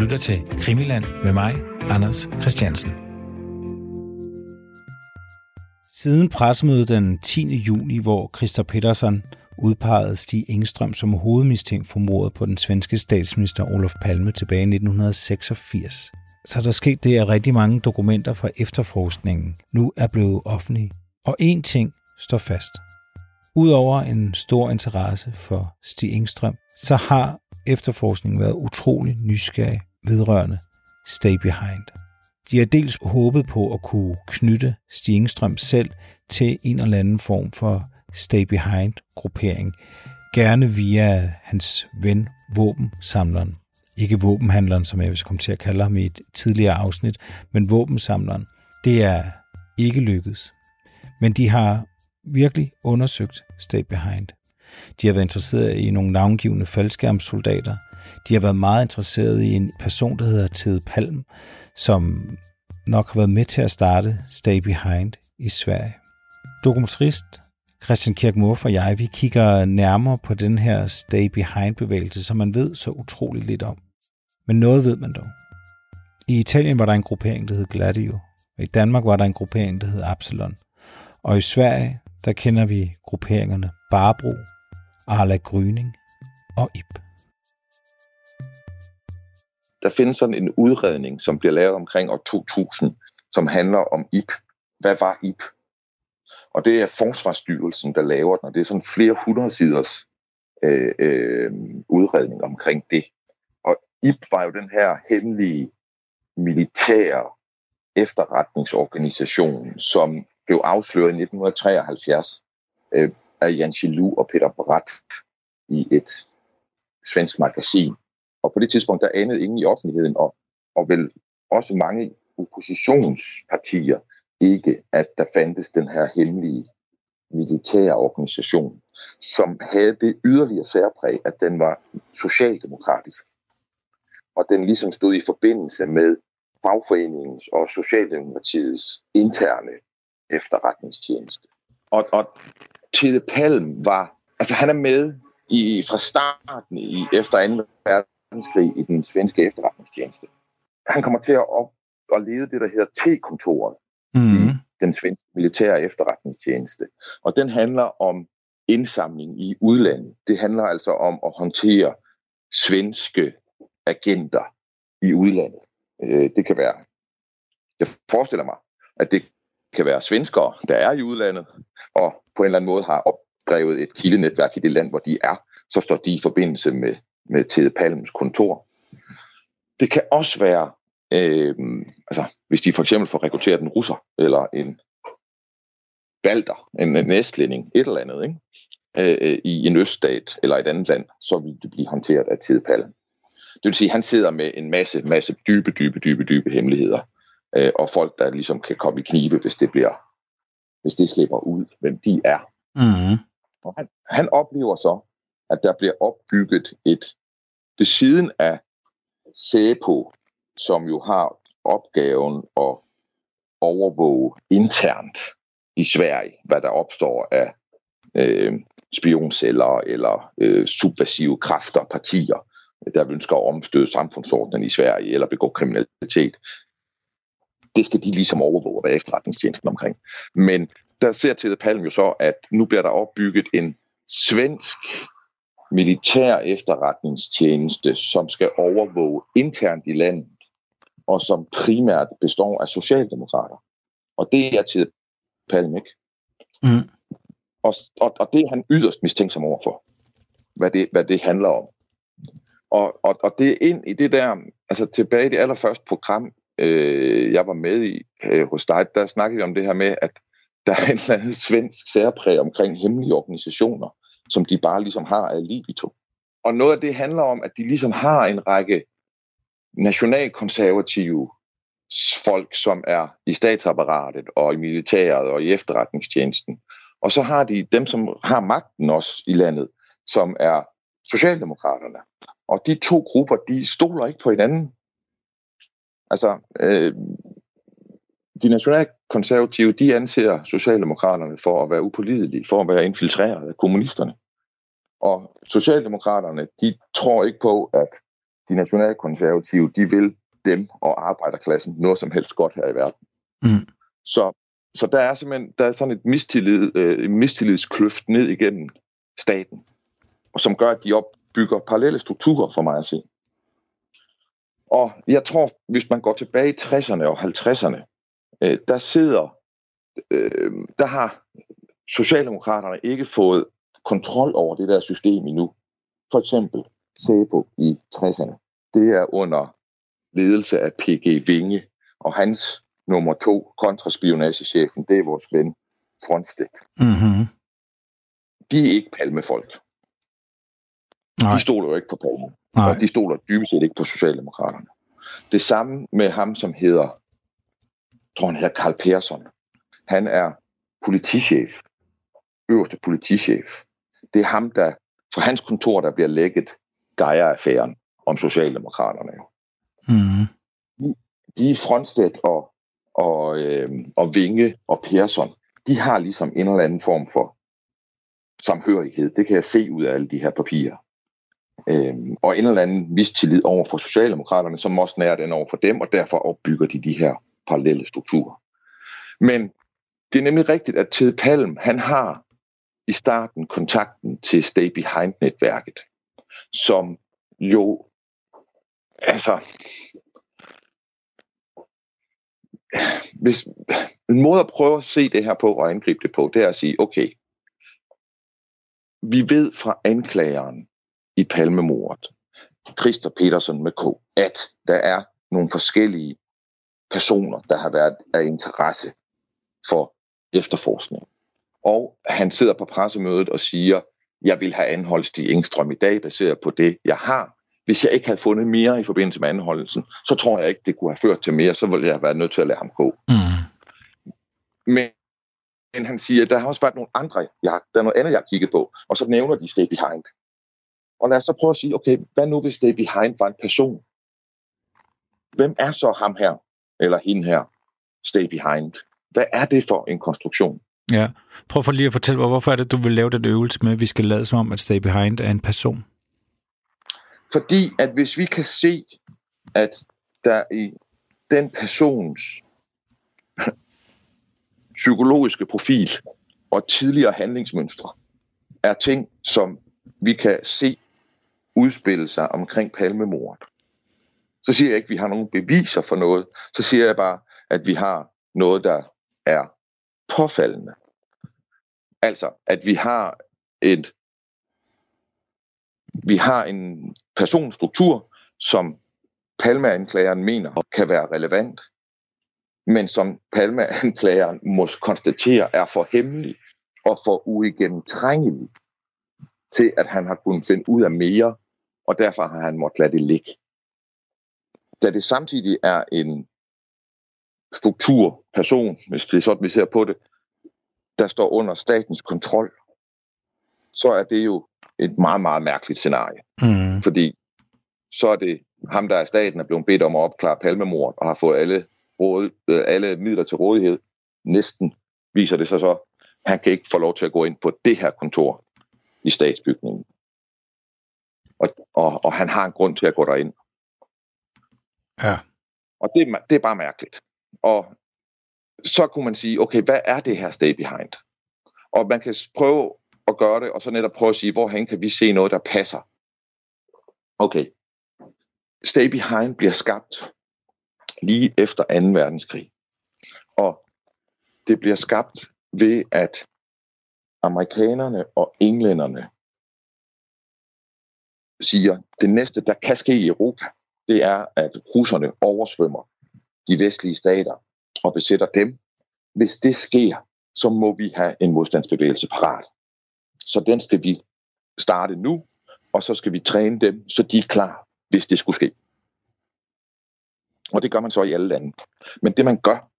lytter til Krimiland med mig, Anders Christiansen. Siden pressemødet den 10. juni, hvor Christer Petersen udpegede Stig Engstrøm som hovedmistænkt for mordet på den svenske statsminister Olof Palme tilbage i 1986, så der sket det, at rigtig mange dokumenter fra efterforskningen nu er blevet offentlige. Og én ting står fast. Udover en stor interesse for Stig Engstrøm, så har efterforskningen været utrolig nysgerrig vedrørende Stay Behind. De har dels håbet på at kunne knytte Stigengstrøm selv til en eller anden form for Stay Behind-gruppering, gerne via hans ven, våbensamleren. Ikke våbenhandleren, som jeg vil komme til at kalde ham i et tidligere afsnit, men våbensamleren. Det er ikke lykkedes. Men de har virkelig undersøgt Stay Behind. De har været interesseret i nogle navngivende faldskærmssoldater. De har været meget interesseret i en person, der hedder Ted Palm, som nok har været med til at starte Stay Behind i Sverige. Dokumentarist Christian Kirk og jeg, vi kigger nærmere på den her Stay Behind-bevægelse, som man ved så utroligt lidt om. Men noget ved man dog. I Italien var der en gruppering, der hed Gladio, og i Danmark var der en gruppering, der hed Absalon. Og i Sverige, der kender vi grupperingerne Barbro, Arla Gryning og Ip. Der findes sådan en udredning, som bliver lavet omkring år 2000, som handler om IP. Hvad var IP? Og det er Forsvarsstyrelsen, der laver den, og det er sådan flere hundrede siders øh, øh, udredning omkring det. Og IP var jo den her hemmelige militære efterretningsorganisation, som blev afsløret i 1973 øh, af Jan Chilu og Peter Bratt i et svensk magasin. Og på det tidspunkt, der anede ingen i offentligheden, og, og vel også mange oppositionspartier, ikke, at der fandtes den her hemmelige militære organisation, som havde det yderligere særpræg, at den var socialdemokratisk. Og den ligesom stod i forbindelse med fagforeningens og Socialdemokratiets interne efterretningstjeneste. Og, og Tede Palm var, altså han er med i, fra starten i, efter 2. verdenskrig i den svenske efterretningstjeneste. Han kommer til at, op, at lede det, der hedder T-kontoret mm. i mhm. den svenske militære efterretningstjeneste. Og den handler om indsamling i udlandet. Det handler altså om at håndtere svenske agenter i udlandet. Øh, det kan være, jeg forestiller mig, at det kan være svenskere, der er i udlandet, og på en eller anden måde har opdrevet et kildenetværk i det land, hvor de er, så står de i forbindelse med, med Tede Palms kontor. Det kan også være, øh, altså, hvis de for eksempel får rekrutteret en russer, eller en balter, en, en næstlænding, et eller andet, ikke? Øh, øh, i en øststat eller et andet land, så vil det blive håndteret af Tede Palm. Det vil sige, at han sidder med en masse, masse dybe, dybe, dybe, dybe hemmeligheder, øh, og folk, der ligesom kan komme i knibe, hvis det bliver, hvis det slipper ud, hvem de er. Mm. Og han, han oplever så, at der bliver opbygget et, ved siden af SEPO, som jo har opgaven at overvåge internt i Sverige, hvad der opstår af øh, spionceller eller øh, subversive kræfter, partier, der ønsker at omstøde samfundsordenen i Sverige eller begå kriminalitet det skal de ligesom overvåge, hvad efterretningstjenesten omkring. Men der ser til Palm jo så, at nu bliver der opbygget en svensk militær efterretningstjeneste, som skal overvåge internt i landet, og som primært består af socialdemokrater. Og det er til Palm ikke. Mm. Og, og, og det er han yderst mistænksom overfor, hvad det, hvad det handler om. Og, og, og det er ind i det der, altså tilbage i det allerførste program, øh, jeg var med i øh, hos dig, der snakkede vi om det her med, at der er en eller anden svensk særpræg omkring hemmelige organisationer, som de bare ligesom har af libito. Og noget af det handler om, at de ligesom har en række nationalkonservative folk, som er i statsapparatet og i militæret og i efterretningstjenesten. Og så har de dem, som har magten også i landet, som er Socialdemokraterne. Og de to grupper, de stoler ikke på hinanden. Altså, øh, de nationalkonservative, de anser Socialdemokraterne for at være upålidelige, for at være infiltreret af kommunisterne. Og Socialdemokraterne, de tror ikke på, at de nationalkonservative, de vil dem og arbejderklassen noget som helst godt her i verden. Mm. Så, så der er simpelthen der er sådan et mistillid, øh, mistillidskløft ned igennem staten, og som gør, at de opbygger parallelle strukturer for mig at se. Og jeg tror, hvis man går tilbage i 60'erne og 50'erne, øh, der sidder, øh, der har Socialdemokraterne ikke fået kontrol over det der system endnu. For eksempel SEBO i 60'erne. Det er under ledelse af P.G. Vinge, og hans nummer to, kontraspionagechefen, det er vores ven Fronstedt. Mm-hmm. De er ikke palmefolk. Nej. De stoler jo ikke på Palme. Nej. Og de stoler dybest set ikke på Socialdemokraterne. Det samme med ham, som hedder, jeg tror han hedder Karl Persson. Han er politichef. Øverste politichef. Det er ham, der fra hans kontor, der bliver lægget Gejer-affæren om Socialdemokraterne. Mm. De, de Frontstedt og, og, øh, og Vinge og Persson, de har ligesom en eller anden form for samhørighed. Det kan jeg se ud af alle de her papirer øh, og en eller anden mistillid over for Socialdemokraterne, som også nærer den over for dem, og derfor opbygger de de her parallelle strukturer. Men det er nemlig rigtigt, at Ted Palm, han har i starten kontakten til Stay Behind-netværket, som jo, altså, hvis, en måde at prøve at se det her på og angribe det på, det er at sige, okay, vi ved fra anklageren i Palmemordet, Christer Petersen med K, at der er nogle forskellige personer, der har været af interesse for efterforskning. Og han sidder på pressemødet og siger, jeg vil have anholdt Stig Engstrøm i dag, baseret på det, jeg har. Hvis jeg ikke havde fundet mere i forbindelse med anholdelsen, så tror jeg ikke, det kunne have ført til mere. Så ville jeg have været nødt til at lade ham gå. Mm. Men, men han siger, der har også været nogle andre, jeg, der er noget andet, jeg har kigget på. Og så nævner de Stay Behind. Og lad os så prøve at sige, okay, hvad nu hvis Stay Behind var en person? Hvem er så ham her, eller hende her, Stay Behind? Hvad er det for en konstruktion? Ja. Prøv for lige at fortælle mig, hvorfor er det, du vil lave den øvelse med, at vi skal lade som om, at Stay Behind er en person? Fordi at hvis vi kan se, at der i den persons psykologiske profil og tidligere handlingsmønstre er ting, som vi kan se udspille sig omkring palmemordet. Så siger jeg ikke, at vi har nogen beviser for noget. Så siger jeg bare, at vi har noget, der er påfaldende. Altså, at vi har et vi har en personstruktur, som palmeanklageren mener kan være relevant, men som palmeanklageren må konstatere er for hemmelig og for uigennemtrængelig til, at han har kunnet finde ud af mere, og derfor har han måttet lade det ligge. Da det samtidig er en struktur, person, hvis det er sådan, vi ser på det, der står under statens kontrol, så er det jo et meget, meget mærkeligt scenarie. Mm. Fordi så er det ham, der er staten, er blevet bedt om at opklare palmemord og har fået alle, råd, øh, alle midler til rådighed. Næsten viser det sig så, at han kan ikke få lov til at gå ind på det her kontor i statsbygningen. Og, og, og han har en grund til at gå derind. Ja. Og det, det er bare mærkeligt. Og så kunne man sige, okay, hvad er det her stay behind? Og man kan prøve at gøre det, og så netop prøve at sige, hvorhen kan vi se noget, der passer? Okay. Stay behind bliver skabt lige efter 2. verdenskrig. Og det bliver skabt ved, at amerikanerne og englænderne siger, det næste, der kan ske i Europa, det er, at russerne oversvømmer de vestlige stater og besætter dem. Hvis det sker, så må vi have en modstandsbevægelse parat. Så den skal vi starte nu, og så skal vi træne dem, så de er klar, hvis det skulle ske. Og det gør man så i alle lande. Men det man gør,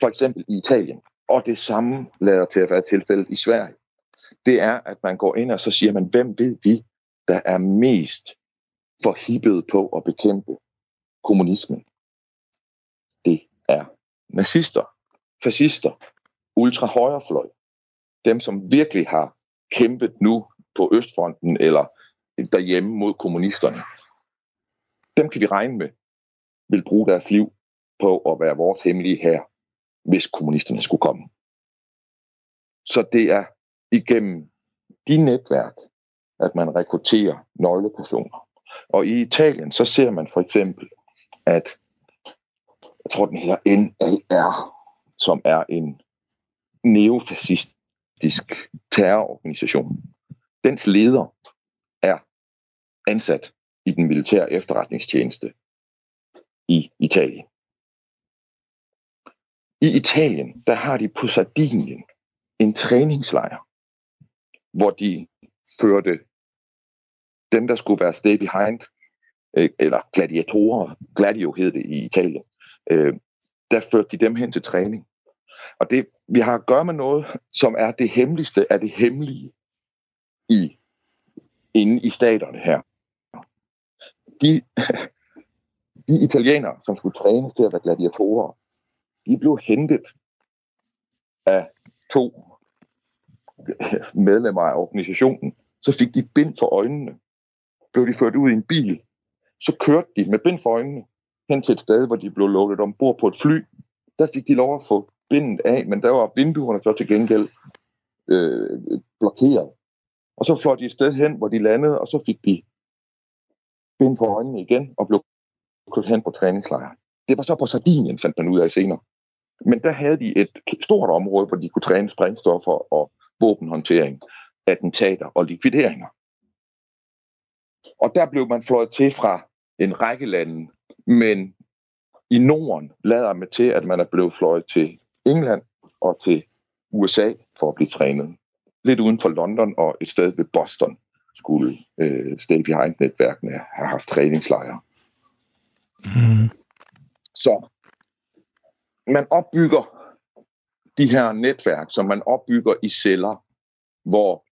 for eksempel i Italien, og det samme lader til at være tilfældet i Sverige, det er, at man går ind og så siger man, hvem ved vi, der er mest forhippet på at bekæmpe kommunismen? Det er nazister, fascister, ultrahøjrefløj. Dem, som virkelig har kæmpet nu på Østfronten eller derhjemme mod kommunisterne. dem kan vi regne med, vil bruge deres liv på at være vores hemmelige her, hvis kommunisterne skulle komme. Så det er igennem de netværk, at man rekrutterer nøglepersoner. Og i Italien, så ser man for eksempel, at jeg tror, den hedder NAR, som er en neofascistisk terrororganisation. Dens leder er ansat i den militære efterretningstjeneste i Italien. I Italien, der har de på Sardinien en træningslejr, hvor de førte dem, der skulle være stay behind, øh, eller gladiatorer, gladio hed det i Italien, øh, der førte de dem hen til træning. Og det, vi har at gøre med noget, som er det hemmeligste af det hemmelige i, inde i staterne her. De, de italienere, som skulle trænes til at være gladiatorer, de blev hentet af to medlemmer af organisationen. Så fik de bind for øjnene. Blev de ført ud i en bil. Så kørte de med bind for øjnene hen til et sted, hvor de blev lukket ombord på et fly. Der fik de lov at få bindet af, men der var vinduerne så til gengæld øh, blokeret. Og så fløj de et sted hen, hvor de landede, og så fik de bind for øjnene igen og blev kørt hen på træningslejr. Det var så på Sardinien, fandt man ud af senere. Men der havde de et stort område, hvor de kunne træne sprængstoffer og våbenhåndtering, attentater og likvideringer. Og der blev man fløjet til fra en række lande, men i Norden lader man til, at man er blevet fløjet til England og til USA for at blive trænet. Lidt uden for London og et sted ved Boston skulle øh, Stay Behind-netværkene have haft træningslejre. Mm. Så man opbygger de her netværk, som man opbygger i celler, hvor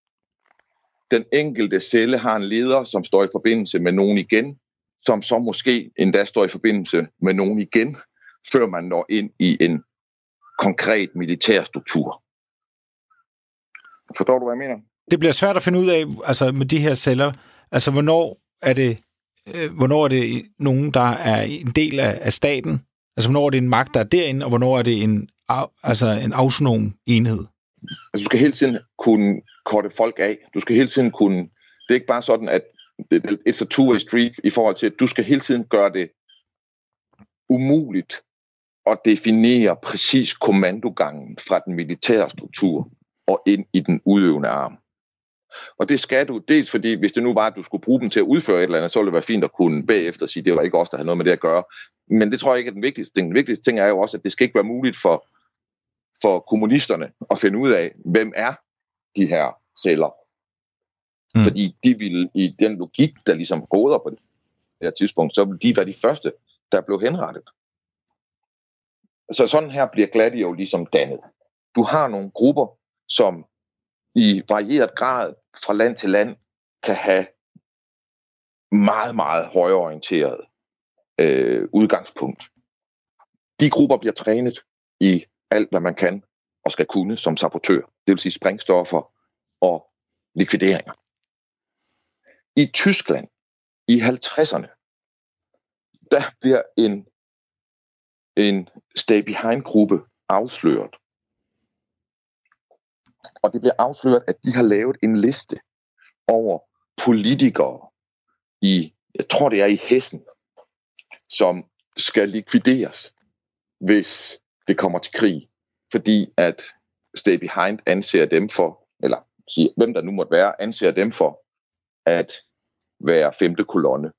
den enkelte celle har en leder, som står i forbindelse med nogen igen, som så måske endda står i forbindelse med nogen igen, før man når ind i en konkret militær struktur. Forstår du, hvad jeg mener? Det bliver svært at finde ud af, altså med de her celler, altså hvornår er det, øh, hvornår er det nogen, der er en del af, af staten, Altså, hvornår er det en magt, der er derinde, og hvornår er det en, altså, en autonom enhed? Altså, du skal hele tiden kunne korte folk af. Du skal hele tiden kunne... Det er ikke bare sådan, at it's a two-way street i forhold til, at du skal hele tiden gøre det umuligt at definere præcis kommandogangen fra den militære struktur og ind i den udøvende arm. Og det skal du, dels fordi, hvis det nu var, at du skulle bruge dem til at udføre et eller andet, så ville det være fint at kunne bagefter sige, at det var ikke os, der havde noget med det at gøre. Men det tror jeg ikke er den vigtigste ting. Den vigtigste ting er jo også, at det skal ikke være muligt for, for kommunisterne at finde ud af, hvem er de her celler. Mm. Fordi de vil i den logik, der ligesom råder på det her tidspunkt, så vil de være de første, der blev henrettet. Så sådan her bliver Gladio ligesom dannet. Du har nogle grupper, som i varieret grad fra land til land kan have meget, meget højorienteret øh, udgangspunkt. De grupper bliver trænet i alt, hvad man kan og skal kunne som sabotør, det vil sige sprængstoffer og likvideringer. I Tyskland i 50'erne, der bliver en, en stay behind-gruppe afsløret. Og det bliver afsløret, at de har lavet en liste over politikere i, jeg tror det er i Hessen, som skal likvideres, hvis det kommer til krig. Fordi at Stay Behind anser dem for, eller siger, hvem der nu måtte være, anser dem for at være femte kolonne,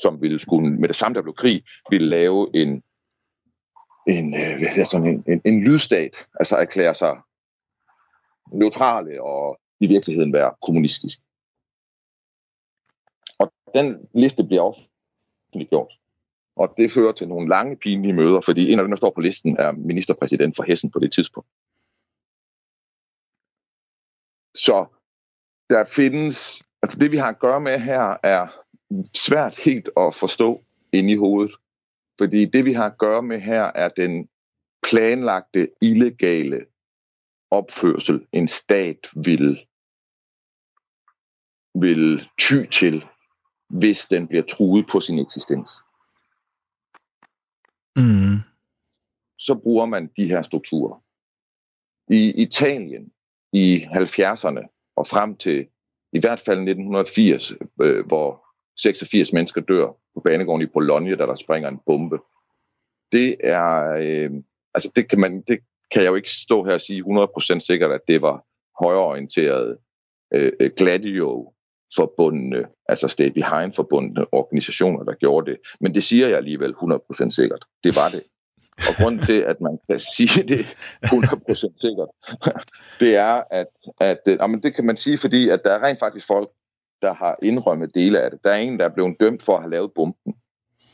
som ville skulle, med det samme der blev krig, ville lave en, en, øh, hvad er sådan en, en, en lydstat, altså erklære sig neutrale og i virkeligheden være kommunistisk. Og den liste bliver offentliggjort. Og det fører til nogle lange, pinlige møder, fordi en af dem, der står på listen, er ministerpræsident for Hessen på det tidspunkt. Så der findes, altså det vi har at gøre med her, er svært helt at forstå ind i hovedet. Fordi det vi har at gøre med her, er den planlagte, illegale opførsel, en stat vil, vil ty til, hvis den bliver truet på sin eksistens. mm. så bruger man de her strukturer. I Italien i 70'erne og frem til i hvert fald 1980, øh, hvor 86 mennesker dør på banegården i Bologna, da der springer en bombe. Det er, øh, altså det kan, man, det kan jeg jo ikke stå her og sige 100% sikkert, at det var højreorienterede øh, øh gladio forbundne, altså stay behind forbundne organisationer, der gjorde det. Men det siger jeg alligevel 100% sikkert. Det var det. Og grunden til, at man kan sige det 100% sikkert, det er, at, at øh, jamen det kan man sige, fordi at der er rent faktisk folk, der har indrømmet dele af det. Der er en, der er blevet dømt for at have lavet bomben.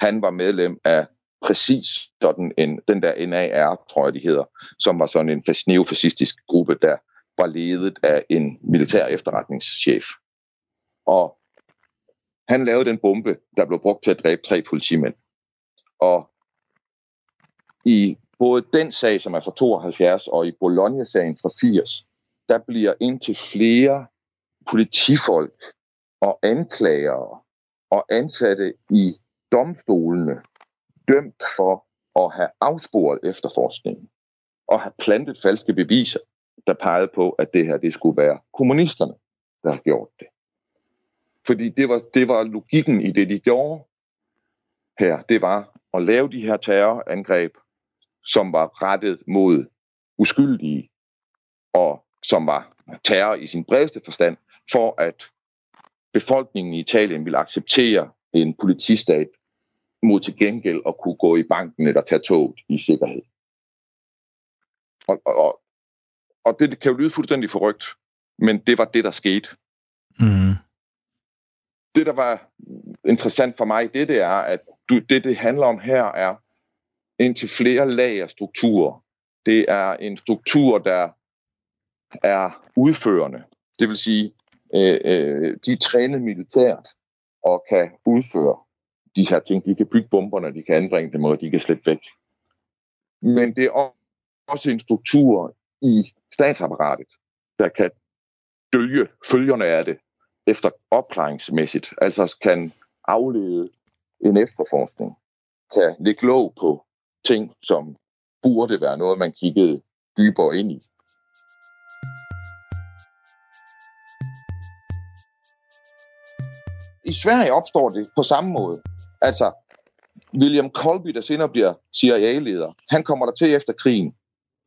Han var medlem af præcis sådan en, den der NAR, tror jeg de hedder, som var sådan en neofascistisk gruppe, der var ledet af en militær efterretningschef. Og han lavede den bombe, der blev brugt til at dræbe tre politimænd. Og i både den sag, som er fra 72, og i Bologna-sagen fra 80, der bliver indtil flere politifolk og anklagere og ansatte i domstolene dømt for at have afsporet efterforskningen og have plantet falske beviser, der pegede på, at det her det skulle være kommunisterne, der har gjort det. Fordi det var, det var logikken i det, de gjorde her. Det var at lave de her terrorangreb, som var rettet mod uskyldige, og som var terror i sin bredeste forstand, for at befolkningen i Italien ville acceptere en politistat mod til gengæld at kunne gå i banken eller tage toget i sikkerhed. Og, og, og det kan jo lyde fuldstændig forrygt, men det var det, der skete. Mm. Det, der var interessant for mig, det, det er, at du, det, det handler om her, er ind til flere lag af strukturer. Det er en struktur, der er udførende. Det vil sige, øh, øh, de er trænet militært og kan udføre de her ting. De kan bygge bomberne, de kan anbringe dem, og de kan slippe væk. Men det er også en struktur i statsapparatet, der kan dølge følgerne af det efter opklaringsmæssigt, altså kan aflede en efterforskning, kan lægge låg på ting, som burde være noget, man kiggede dybere ind i. I Sverige opstår det på samme måde. Altså, William Colby, der senere bliver CIA-leder, han kommer der til efter krigen,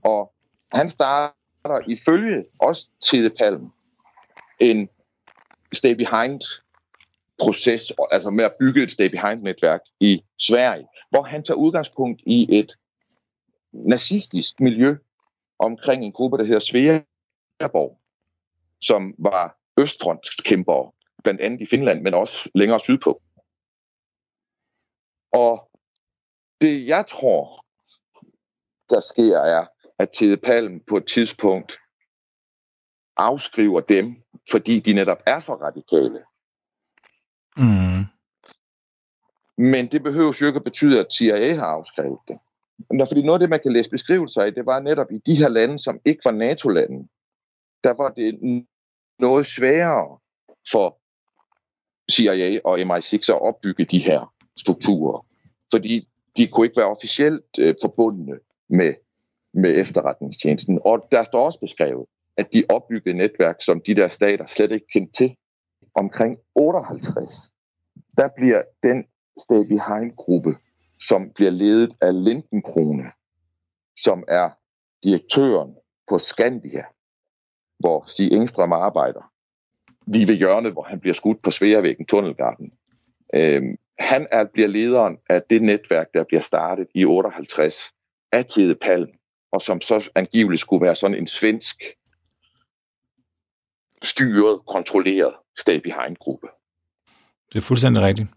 og han starter ifølge også Tede Palm en stay behind proces, altså med at bygge et stay behind netværk i Sverige, hvor han tager udgangspunkt i et nazistisk miljø omkring en gruppe, der hedder Sveaborg, som var østfrontkæmpere, blandt andet i Finland, men også længere sydpå. Og det, jeg tror, der sker, er, at Tede Palm på et tidspunkt afskriver dem, fordi de netop er for radikale. Mm. Men det behøver jo ikke at betyde, at CIA har afskrevet det. Men fordi noget af det, man kan læse beskrivelser af, det var netop i de her lande, som ikke var NATO-lande, der var det noget sværere for CIA og MI6 at opbygge de her strukturer. Fordi de kunne ikke være officielt øh, forbundne med, med efterretningstjenesten. Og der står også beskrevet, at de opbyggede netværk, som de der stater slet ikke kendte til. Omkring 58, der bliver den Stay Behind-gruppe, som bliver ledet af Lindenkrone, som er direktøren på Skandia, hvor Stig Engstrøm arbejder. Lige ved hjørnet, hvor han bliver skudt på Sværvæggen, Tunnelgarden. Øhm, han er, bliver lederen af det netværk, der bliver startet i 58 af Tede Palm, og som så angiveligt skulle være sådan en svensk styret, kontrolleret stay behind gruppe. Det er fuldstændig rigtigt.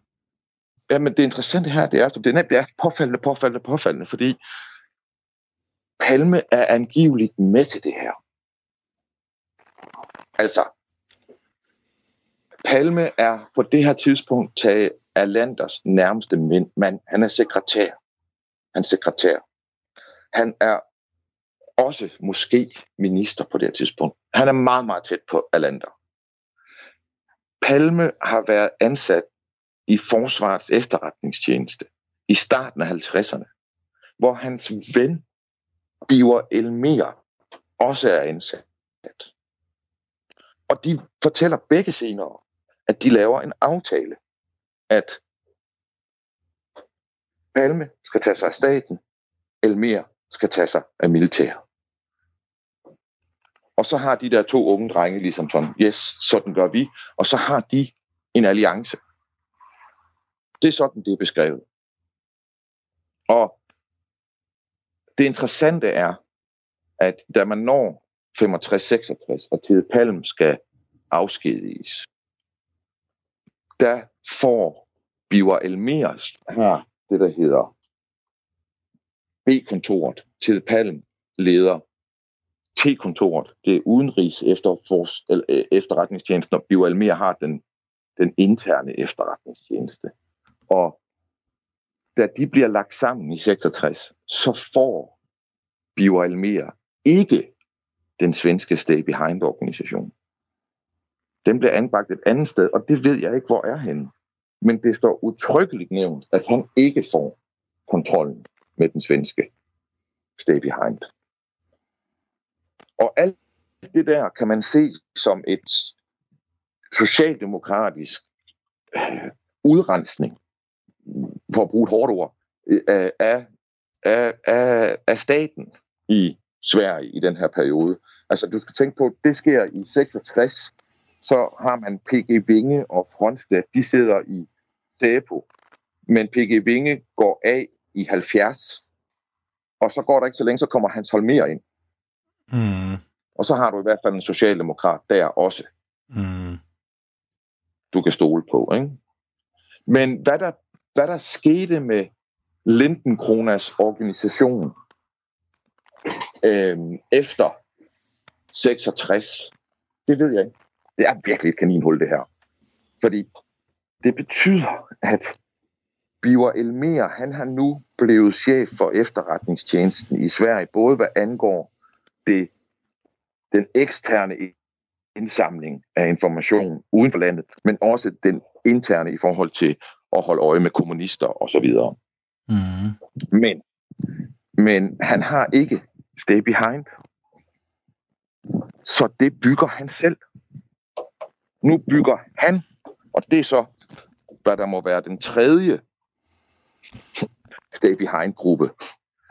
Ja, men det interessante her, det er, det er, det er påfaldende, påfaldende, påfaldende, fordi Palme er angiveligt med til det her. Altså, Palme er på det her tidspunkt taget af Landers nærmeste mand. Han er sekretær. Han er sekretær. Han er også måske minister på det her tidspunkt. Han er meget, meget tæt på Alander. Palme har været ansat i Forsvarets efterretningstjeneste i starten af 50'erne. hvor hans ven, Biver Elmer, også er ansat. Og de fortæller begge senere, at de laver en aftale, at Palme skal tage sig af staten, Elmer skal tage sig af militæret. Og så har de der to unge drenge ligesom sådan, yes, sådan gør vi. Og så har de en alliance. Det er sådan, det er beskrevet. Og det interessante er, at da man når 65-66, og Tede Palm skal afskediges, der får Biver Elmers her det, der hedder B-kontoret. Tede Palm leder T-kontoret, det er udenrigs efter, for, eller, øh, øh, efterretningstjenesten, og Biver Almer har den, den interne efterretningstjeneste. Og da de bliver lagt sammen i 66, så får Biver Almer ikke den svenske Stay Behind-organisation. Den bliver anbragt et andet sted, og det ved jeg ikke, hvor er henne. Men det står utryggeligt nævnt, at han ikke får kontrollen med den svenske Stay Behind. Og alt det der kan man se som et socialdemokratisk øh, udrensning, for at bruge et hårdt ord, af, af, af, af staten i Sverige i den her periode. Altså, du skal tænke på, at det sker i 66, så har man P.G. Vinge og Frontstedt, de sidder i SAPO, men P.G. Vinge går af i 70, og så går der ikke så længe, så kommer Hans Holmer ind. Mm. Og så har du i hvert fald en socialdemokrat der også. Mm. Du kan stole på, ikke? Men hvad der, hvad der skete med Lindenkronas organisation øh, efter 66, det ved jeg ikke. Det er virkelig et kaninhul, det her. Fordi det betyder, at Biver Elmer, han har nu blevet chef for efterretningstjenesten i Sverige, både hvad angår det, den eksterne indsamling af information uden for landet, men også den interne i forhold til at holde øje med kommunister osv. Mm. Men, men han har ikke stay behind. Så det bygger han selv. Nu bygger han, og det er så, hvad der må være den tredje stay behind gruppe.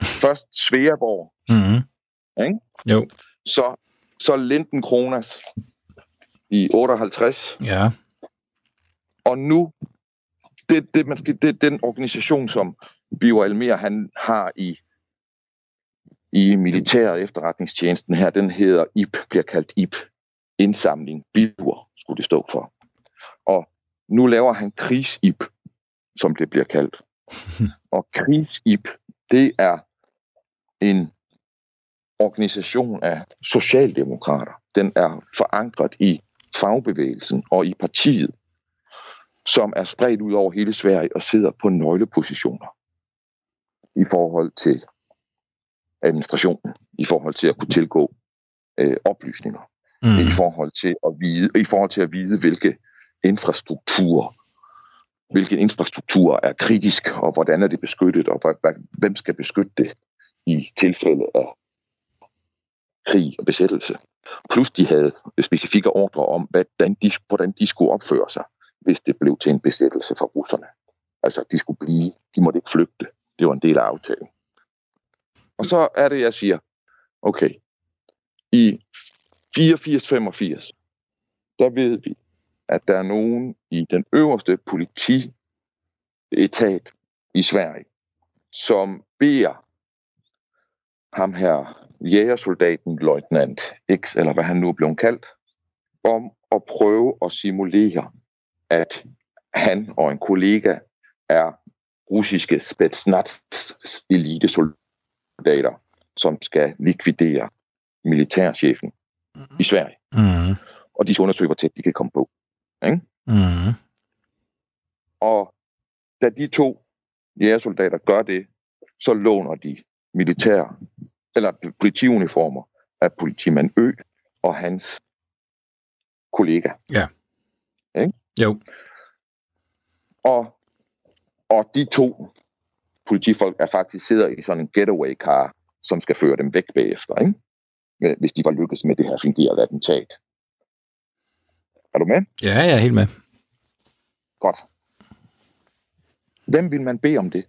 Først Sveaborg, mm. Ikke? Jo. Så, så Linden Kronas i 58. Ja. Og nu, det, det, man skal, det den organisation, som Bio Almer han har i, i militæret efterretningstjenesten her, den hedder IP, bliver kaldt IP. Indsamling Biver, skulle det stå for. Og nu laver han krigs-IP, som det bliver kaldt. og krigs-IP, det er en organisation af socialdemokrater. Den er forankret i fagbevægelsen og i partiet, som er spredt ud over hele Sverige og sidder på nøglepositioner i forhold til administrationen, i forhold til at kunne tilgå øh, oplysninger, mm. i forhold til at vide, i forhold til at vide, hvilke infrastrukturer hvilken infrastruktur er kritisk, og hvordan er det beskyttet, og hvem skal beskytte det i tilfælde af krig og besættelse. Plus de havde specifikke ordre om, hvordan de, hvordan de skulle opføre sig, hvis det blev til en besættelse for russerne. Altså, de skulle blive, de måtte ikke flygte. Det var en del af aftalen. Og så er det, jeg siger, okay, i 84-85, der ved vi, at der er nogen i den øverste politietat i Sverige, som beder ham her jægersoldaten, løjtnant X, eller hvad han nu er blevet kaldt, om at prøve at simulere, at han og en kollega er russiske spetsnaz elitesoldater, som skal likvidere militærchefen mm-hmm. i Sverige. Mm. Og de skal undersøge, hvor tæt de kan komme på. Ikke? Mm. Og da de to jægersoldater gør det, så låner de militær eller politiuniformer af politimand Ø og hans kollega. Ja. Ikke? Jo. Og, og de to politifolk er faktisk sidder i sådan en getaway car, som skal føre dem væk bagefter, ikke? hvis de var lykkedes med det her fingerede attentat. Er du med? Ja, jeg er helt med. Godt. Hvem vil man bede om det?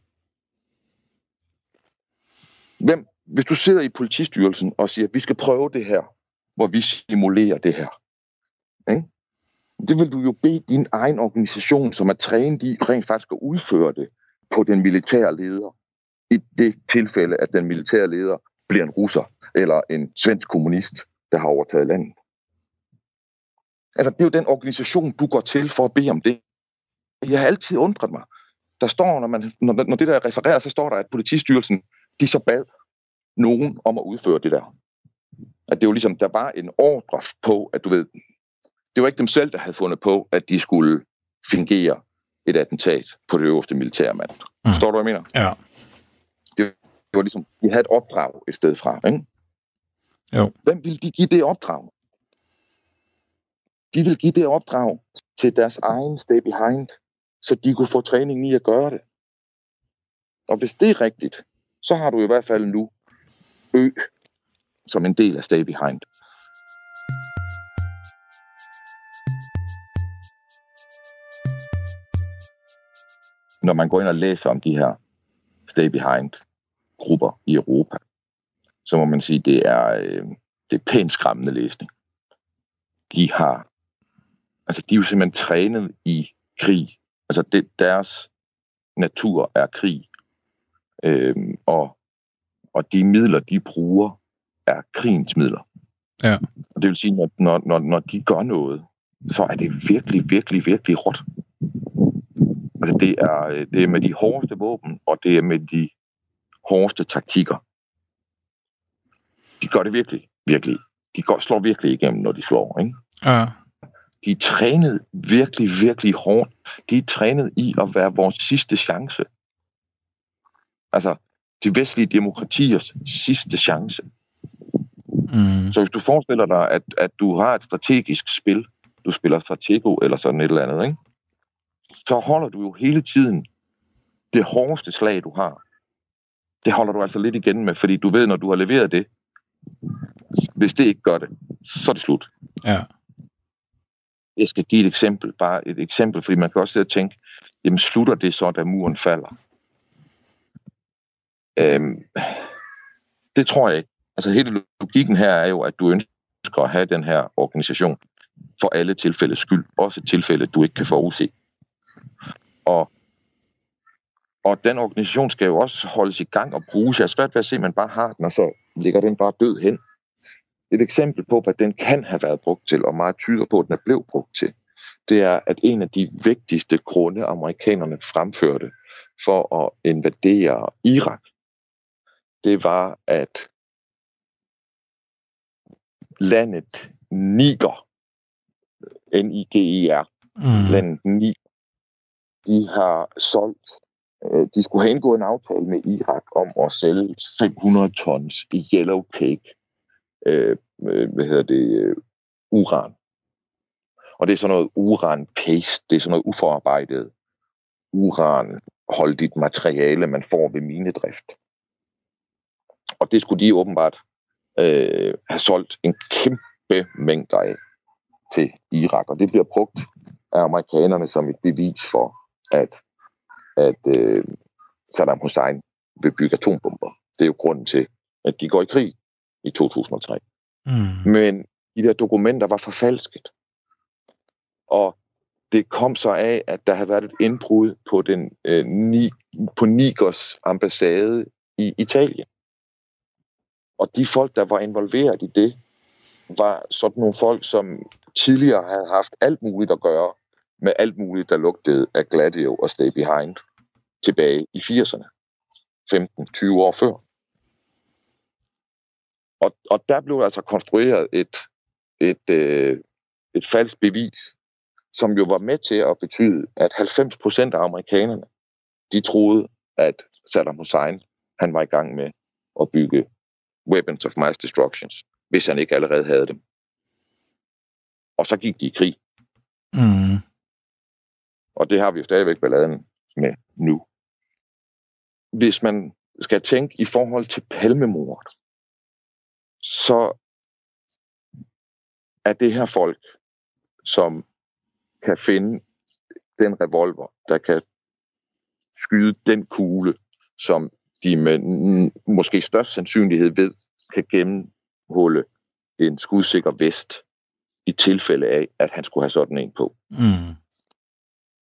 Hvem, hvis du sidder i politistyrelsen og siger, at vi skal prøve det her, hvor vi simulerer det her, ikke? det vil du jo bede din egen organisation, som er trænet i rent faktisk at udføre det på den militære leder. I det tilfælde, at den militære leder bliver en russer eller en svensk kommunist, der har overtaget landet. Altså, det er jo den organisation, du går til for at bede om det. Jeg har altid undret mig. Der står, når, man, når, når det der er refereret, så står der, at politistyrelsen, de så bad nogen om at udføre det der. At det jo ligesom, der var en ordre på, at du ved, det var ikke dem selv, der havde fundet på, at de skulle fingere et attentat på det øverste militære mand. Mm. Forstår du, hvad jeg mener? Ja. Det, det var ligesom, de havde et opdrag et sted fra, ikke? Jo. Hvem ville de give det opdrag? De vil give det opdrag til deres egen stay behind, så de kunne få træning i at gøre det. Og hvis det er rigtigt, så har du i hvert fald nu Ø som en del af stay behind. Når man går ind og læser om de her stay behind grupper i Europa, så må man sige, det er, øh, det er pænt skræmmende læsning. De har, altså de er jo simpelthen trænet i krig. Altså det, deres natur er krig. Øh, og, og de midler, de bruger, er krigens midler. Ja. Og det vil sige, at når, når, når de gør noget, så er det virkelig, virkelig, virkelig råt. Altså det er, det er med de hårdeste våben, og det er med de hårdeste taktikker. De gør det virkelig, virkelig. De går, slår virkelig igennem, når de slår. Ikke? Ja. De er trænet virkelig, virkelig hårdt. De er trænet i at være vores sidste chance. Altså, de vestlige demokratiers sidste chance. Mm. Så hvis du forestiller dig, at, at du har et strategisk spil, du spiller Stratego eller sådan et eller andet, ikke? så holder du jo hele tiden det hårdeste slag, du har. Det holder du altså lidt igen med, fordi du ved, når du har leveret det, hvis det ikke gør det, så er det slut. Ja. Jeg skal give et eksempel, bare et eksempel, fordi man kan også sidde og tænke, jamen slutter det så, da muren falder? Øhm, det tror jeg ikke. Altså hele logikken her er jo, at du ønsker at have den her organisation for alle tilfældes skyld. Også tilfælde, du ikke kan forudse. Og, og den organisation skal jo også holdes i gang og bruges. Jeg er svært ved at se, at man bare har den, og så ligger den bare død hen. Et eksempel på, hvad den kan have været brugt til, og meget tyder på, at den er blevet brugt til, det er, at en af de vigtigste grunde, amerikanerne fremførte for at invadere Irak, det var, at landet Niger, N-I-G-E-R, Mm. landet Niger, de har solgt, øh, de skulle have indgået en aftale med Irak om at sælge 500 tons yellow cake, øh, øh, hvad hedder det, uran. Og det er sådan noget uran paste, det er sådan noget uforarbejdet uranholdigt materiale, man får ved minedrift. Og det skulle de åbenbart øh, have solgt en kæmpe mængde af til Irak. Og det bliver brugt af amerikanerne som et bevis for, at, at øh, Saddam Hussein vil bygge atombomber. Det er jo grunden til, at de går i krig i 2003. Mm. Men de der dokumenter var forfalsket. Og det kom så af, at der havde været et indbrud på, den, øh, ni, på Nigers ambassade i Italien. Og de folk, der var involveret i det, var sådan nogle folk, som tidligere havde haft alt muligt at gøre med alt muligt, der lugtede af Gladio og Stay Behind tilbage i 80'erne. 15-20 år før. Og, og der blev altså konstrueret et, et, øh, et falsk bevis, som jo var med til at betyde, at 90 procent af amerikanerne, de troede, at Saddam Hussein, han var i gang med at bygge weapons of mass destructions, hvis han ikke allerede havde dem. Og så gik de i krig. Mm. Og det har vi jo stadigvæk balladen med nu. hvis man skal tænke i forhold til palmemordet, så er det her folk, som kan finde den revolver, der kan skyde den kugle, som de med måske størst sandsynlighed ved, kan gennemhulle en skudsikker vest i tilfælde af, at han skulle have sådan en på. Mm.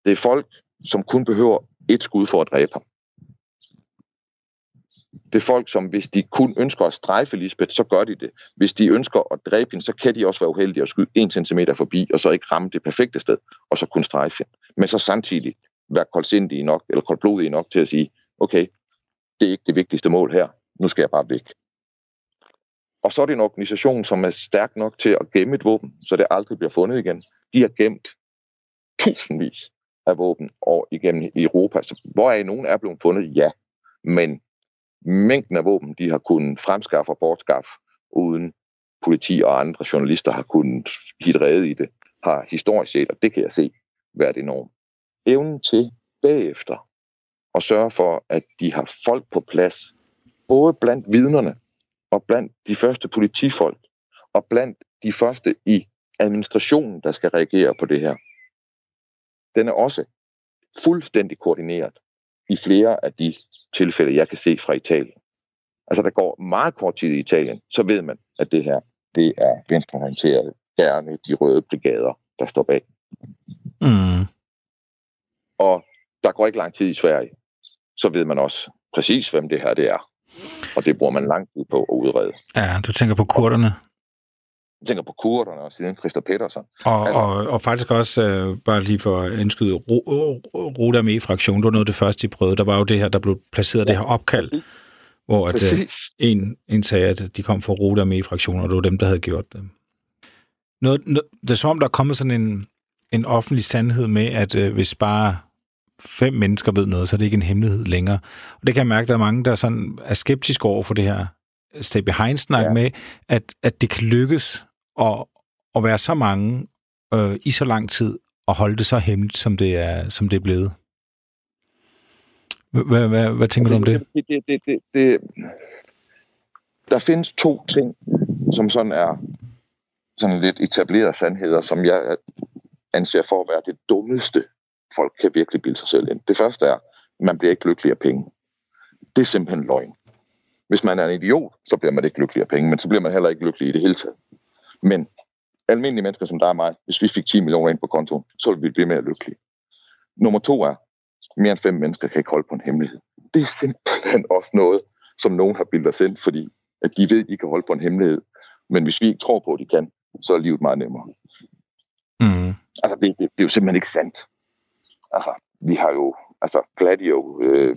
Det er folk, som kun behøver et skud for at dræbe ham. Det er folk, som hvis de kun ønsker at strejfe Lisbeth, så gør de det. Hvis de ønsker at dræbe hende, så kan de også være uheldige at skyde en centimeter forbi, og så ikke ramme det perfekte sted, og så kun strejfe hende. Men så samtidig være koldsindige nok, eller koldblodige nok til at sige, okay, det er ikke det vigtigste mål her, nu skal jeg bare væk. Og så er det en organisation, som er stærk nok til at gemme et våben, så det aldrig bliver fundet igen. De har gemt tusindvis af våben og igennem Europa. Så hvor er nogen er blevet fundet? Ja. Men mængden af våben, de har kunnet fremskaffe og bortskaffe, uden politi og andre journalister har kunnet give redde i det, har historisk set, og det kan jeg se, været enormt. Evnen til bagefter at sørge for, at de har folk på plads, både blandt vidnerne og blandt de første politifolk, og blandt de første i administrationen, der skal reagere på det her. Den er også fuldstændig koordineret i flere af de tilfælde, jeg kan se fra Italien. Altså, der går meget kort tid i Italien, så ved man, at det her, det er venstreorienteret, gerne de røde brigader, der står bag. Mm. Og der går ikke lang tid i Sverige, så ved man også præcis, hvem det her det er. Og det bruger man lang tid på at udrede. Ja, du tænker på kurderne? Jeg tænker på kurderne og siden Christer Petersen. Og, altså, og, og faktisk også, øh, bare lige for at indskyde, Roda med fraktion det var noget af det første, de prøvede. Der var jo det her, der blev placeret ja. det her opkald, hvor at, øh, en, en sagde, at de kom fra Roda med fraktion og det var dem, der havde gjort det. Noget, noget, det er som om, der er kommet sådan en, en offentlig sandhed med, at øh, hvis bare fem mennesker ved noget, så er det ikke en hemmelighed længere. Og det kan jeg mærke, at der er mange, der sådan er skeptiske over for det her stay behind snak ja. med, at, at det kan lykkes at, at være så mange øh, i så lang tid og holde det så hemmeligt, som det er, som det er blevet. Hvad, hvad, hvad tænker du om det? Det, det, det, det, det? Der findes to ting, som sådan er sådan lidt etablerede sandheder, som jeg anser for at være det dummeste, folk kan virkelig bilde sig selv ind. Det første er, man bliver ikke lykkelig af penge. Det er simpelthen løgn. Hvis man er en idiot, så bliver man ikke lykkelig af penge, men så bliver man heller ikke lykkelig i det hele taget. Men almindelige mennesker som dig og mig, hvis vi fik 10 millioner ind på kontoen, så ville vi blive mere lykkelige. Nummer to er, mere end fem mennesker kan ikke holde på en hemmelighed. Det er simpelthen også noget, som nogen har bildet os ind, fordi at de ved, at de kan holde på en hemmelighed. Men hvis vi ikke tror på, at de kan, så er livet meget nemmere. Mm. Altså, det, det, det er jo simpelthen ikke sandt. Altså, vi har jo, altså, Gladio øh,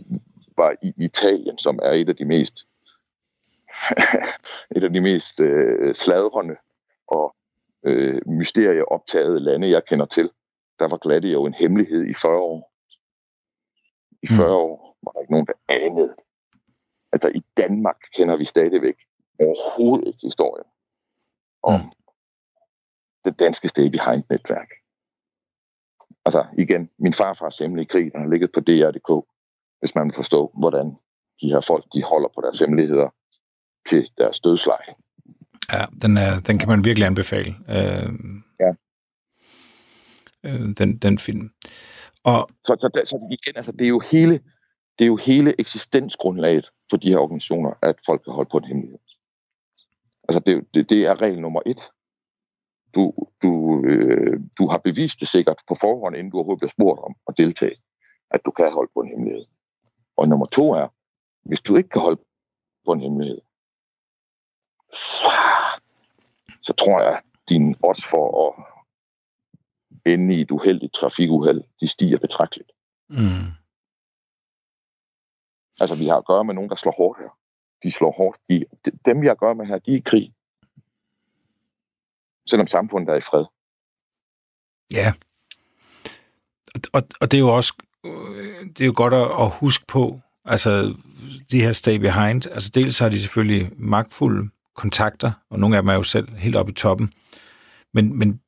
var i Italien, som er et af de mest et af de mest øh, sladrende og øh, mysterieoptagede lande, jeg kender til. Der var Gladio en hemmelighed i 40 år. I 40 mm. år var der ikke nogen, der anede det. Altså i Danmark kender vi stadigvæk overhovedet ikke historien om mm. det danske Stay Behind-netværk. Altså igen, min farfars hemmelige krig, der har ligget på DR.dk, hvis man vil forstå, hvordan de her folk, de holder på deres hemmeligheder til deres dødsleje. Ja, den, er, den kan man virkelig anbefale. Øh, ja. Øh, den, den film. Og, så, så, så igen, altså, det er jo hele det er jo hele eksistensgrundlaget for de her organisationer, at folk kan holde på en hemmelighed. Altså, det, det, det er regel nummer et. Du, du, øh, du har bevist det sikkert på forhånd, inden du overhovedet bliver spurgt om at deltage, at du kan holde på en hemmelighed. Og nummer to er, hvis du ikke kan holde på en hemmelighed, så, så tror jeg, din odds for at ende i et uheldigt trafikuheld, de stiger betragteligt. Mm. Altså, vi har at gøre med nogen, der slår hårdt her. De slår hårdt. De, dem, vi har at gøre med her, de er i krig. Selvom samfundet er i fred. Ja. Og, og det er jo også øh, det er jo godt at, at huske på, altså de her stay behind, altså dels har de selvfølgelig magtfulde kontakter, og nogle af dem er jo selv helt oppe i toppen. Men, men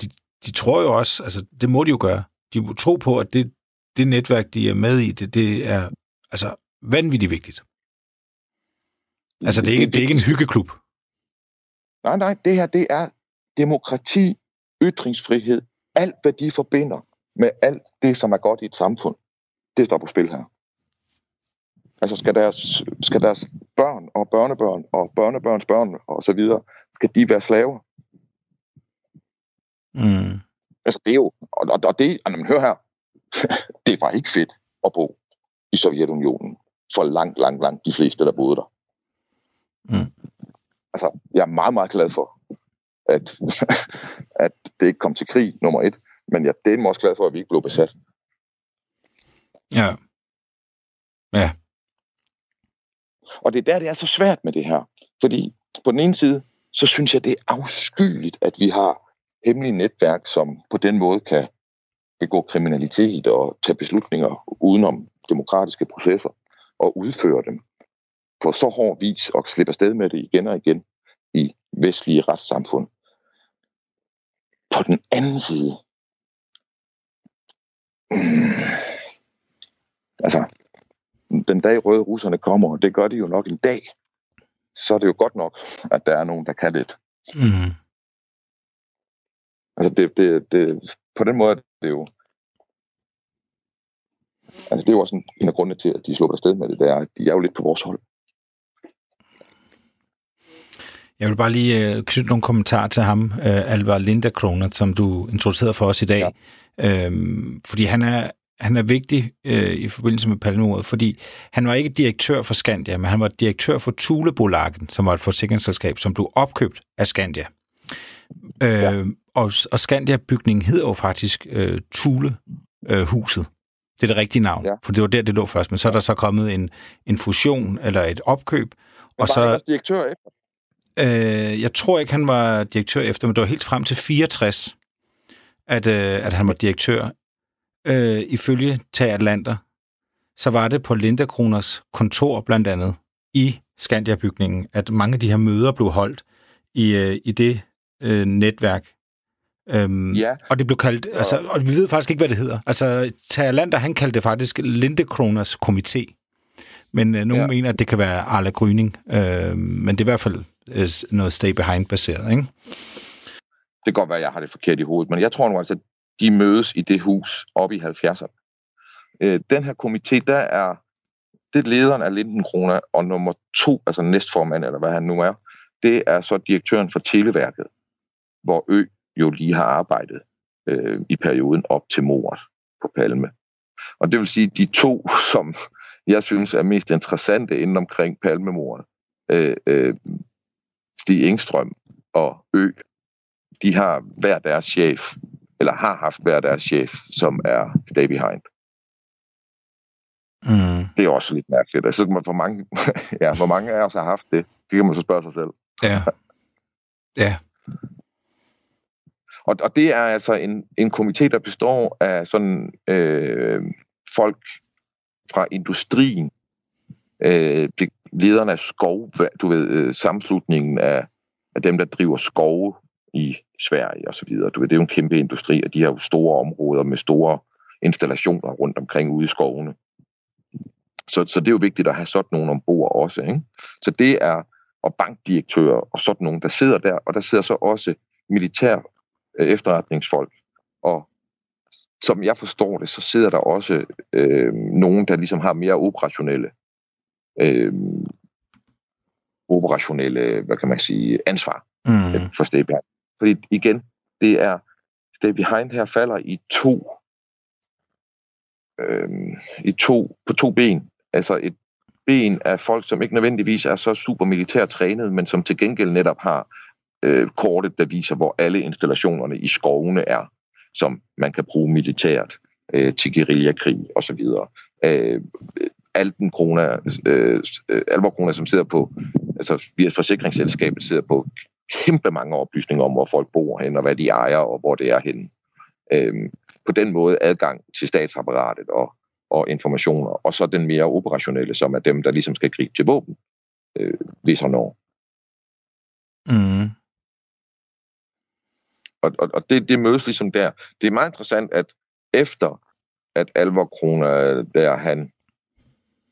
de, de tror jo også, altså det må de jo gøre, de må tro på, at det, det netværk, de er med i, det, det er altså vanvittigt vigtigt. Altså, det er ikke, det, det er ikke en hyggeklub. Nej, nej, det her, det er demokrati, ytringsfrihed, alt hvad de forbinder med alt det, som er godt i et samfund. Det står på spil her. Altså skal deres, skal deres børn og børnebørn og børnebørns børn og så videre, skal de være slaver? Mm. Altså det er jo, og, og, og det, man hører her, det var ikke fedt at bo i Sovjetunionen for langt, langt, langt de fleste, der boede der. Mm. Altså, jeg er meget, meget glad for, at, at det ikke kom til krig, nummer et. Men jeg er også glad for, at vi ikke blev besat. Ja. Ja. Og det er der, det er så svært med det her. Fordi på den ene side, så synes jeg, det er afskyeligt, at vi har hemmelige netværk, som på den måde kan begå kriminalitet og tage beslutninger udenom demokratiske processer og udføre dem på så hård vis og slippe afsted med det igen og igen i vestlige retssamfund. På den anden side, mm, altså, den dag røde russerne kommer, og det gør de jo nok en dag, så er det jo godt nok, at der er nogen, der kan det. Mm. Altså, det, det, det, på den måde er det jo... Altså, det er jo også en, en af grundene til, at de slår afsted med det, det er, at de er jo lidt på vores hold. Jeg vil bare lige uh, knytte nogle kommentarer til ham, uh, Alvar Lindakroner, som du introducerede for os i dag. Ja. Øhm, fordi han er, han er vigtig uh, i forbindelse med palmemordet, fordi han var ikke direktør for Skandia, men han var direktør for Tulebolagen, som var et forsikringsselskab, som blev opkøbt af Skandia. Ja. Øh, og, og Skandia-bygningen hedder jo faktisk Thule-huset. Uh, det er det rigtige navn, ja. for det var der, det lå først. Men så er der så kommet en, en fusion eller et opkøb. Men og så, direktør efter? Øh, jeg tror ikke, han var direktør efter, men det var helt frem til 64, at, øh, at han var direktør. Øh, ifølge Tag Atlanter, så var det på Linda Kroners kontor blandt andet i Skandia-bygningen, at mange af de her møder blev holdt i, øh, i det øh, netværk. Øhm, ja. Og det blev kaldt, altså, og vi ved faktisk ikke, hvad det hedder. Altså, Tag Atlanter, han kaldte det faktisk Linde Kroners Komité. Men øh, nogen ja. mener, at det kan være Arla Gryning. Øh, men det er i hvert fald Øh, noget stay behind baseret, ikke? Det kan godt være, at jeg har det forkert i hovedet, men jeg tror nu altså, at de mødes i det hus oppe i 70'erne. Øh, den her komité, der er det lederen af Linden Krona, og nummer to, altså næstformand, eller hvad han nu er, det er så direktøren for Televerket, hvor Ø jo lige har arbejdet øh, i perioden op til mordet på Palme. Og det vil sige, de to, som jeg synes er mest interessante inden omkring Palmemordet, øh, øh, Stig Engstrøm og Ø, de har hver deres chef, eller har haft hver deres chef, som er Stay Behind. Mm. Det er også lidt mærkeligt. Altså, man, hvor, mange, ja, hvor mange af os har haft det? Det kan man så spørge sig selv. Ja. Ja. Og, og det er altså en, en komité, der består af sådan øh, folk fra industrien, øh, lederne af skov, du ved, øh, sammenslutningen af, af dem, der driver skove i Sverige og så videre. Du ved, det er jo en kæmpe industri, og de har jo store områder med store installationer rundt omkring ude i skovene. Så, så det er jo vigtigt at have sådan nogen ombord også. Ikke? Så det er og bankdirektører og sådan nogen, der sidder der, og der sidder så også militær øh, efterretningsfolk. Og som jeg forstår det, så sidder der også øh, nogen, der ligesom har mere operationelle øh, operationelle, hvad kan man sige, ansvar mm. for Stay Behind. Fordi igen, det er, Stay Behind her falder i to, øh, i to, på to ben. Altså et ben af folk, som ikke nødvendigvis er så super militært trænet, men som til gengæld netop har øh, kortet, der viser, hvor alle installationerne i skovene er, som man kan bruge militært øh, til guerillakrig osv. Øh, Alten Krona, øh, Alvor Krona, som sidder på, altså via forsikringsselskabet, sidder på kæmpe mange oplysninger om, hvor folk bor hen, og hvad de ejer, og hvor det er henne. Øh, på den måde adgang til statsapparatet og, og informationer, og så den mere operationelle, som er dem, der ligesom skal gribe til våben, øh, hvis og når. Mm. Og, og, og det, det mødes ligesom der. Det er meget interessant, at efter at Alvor Krona, der han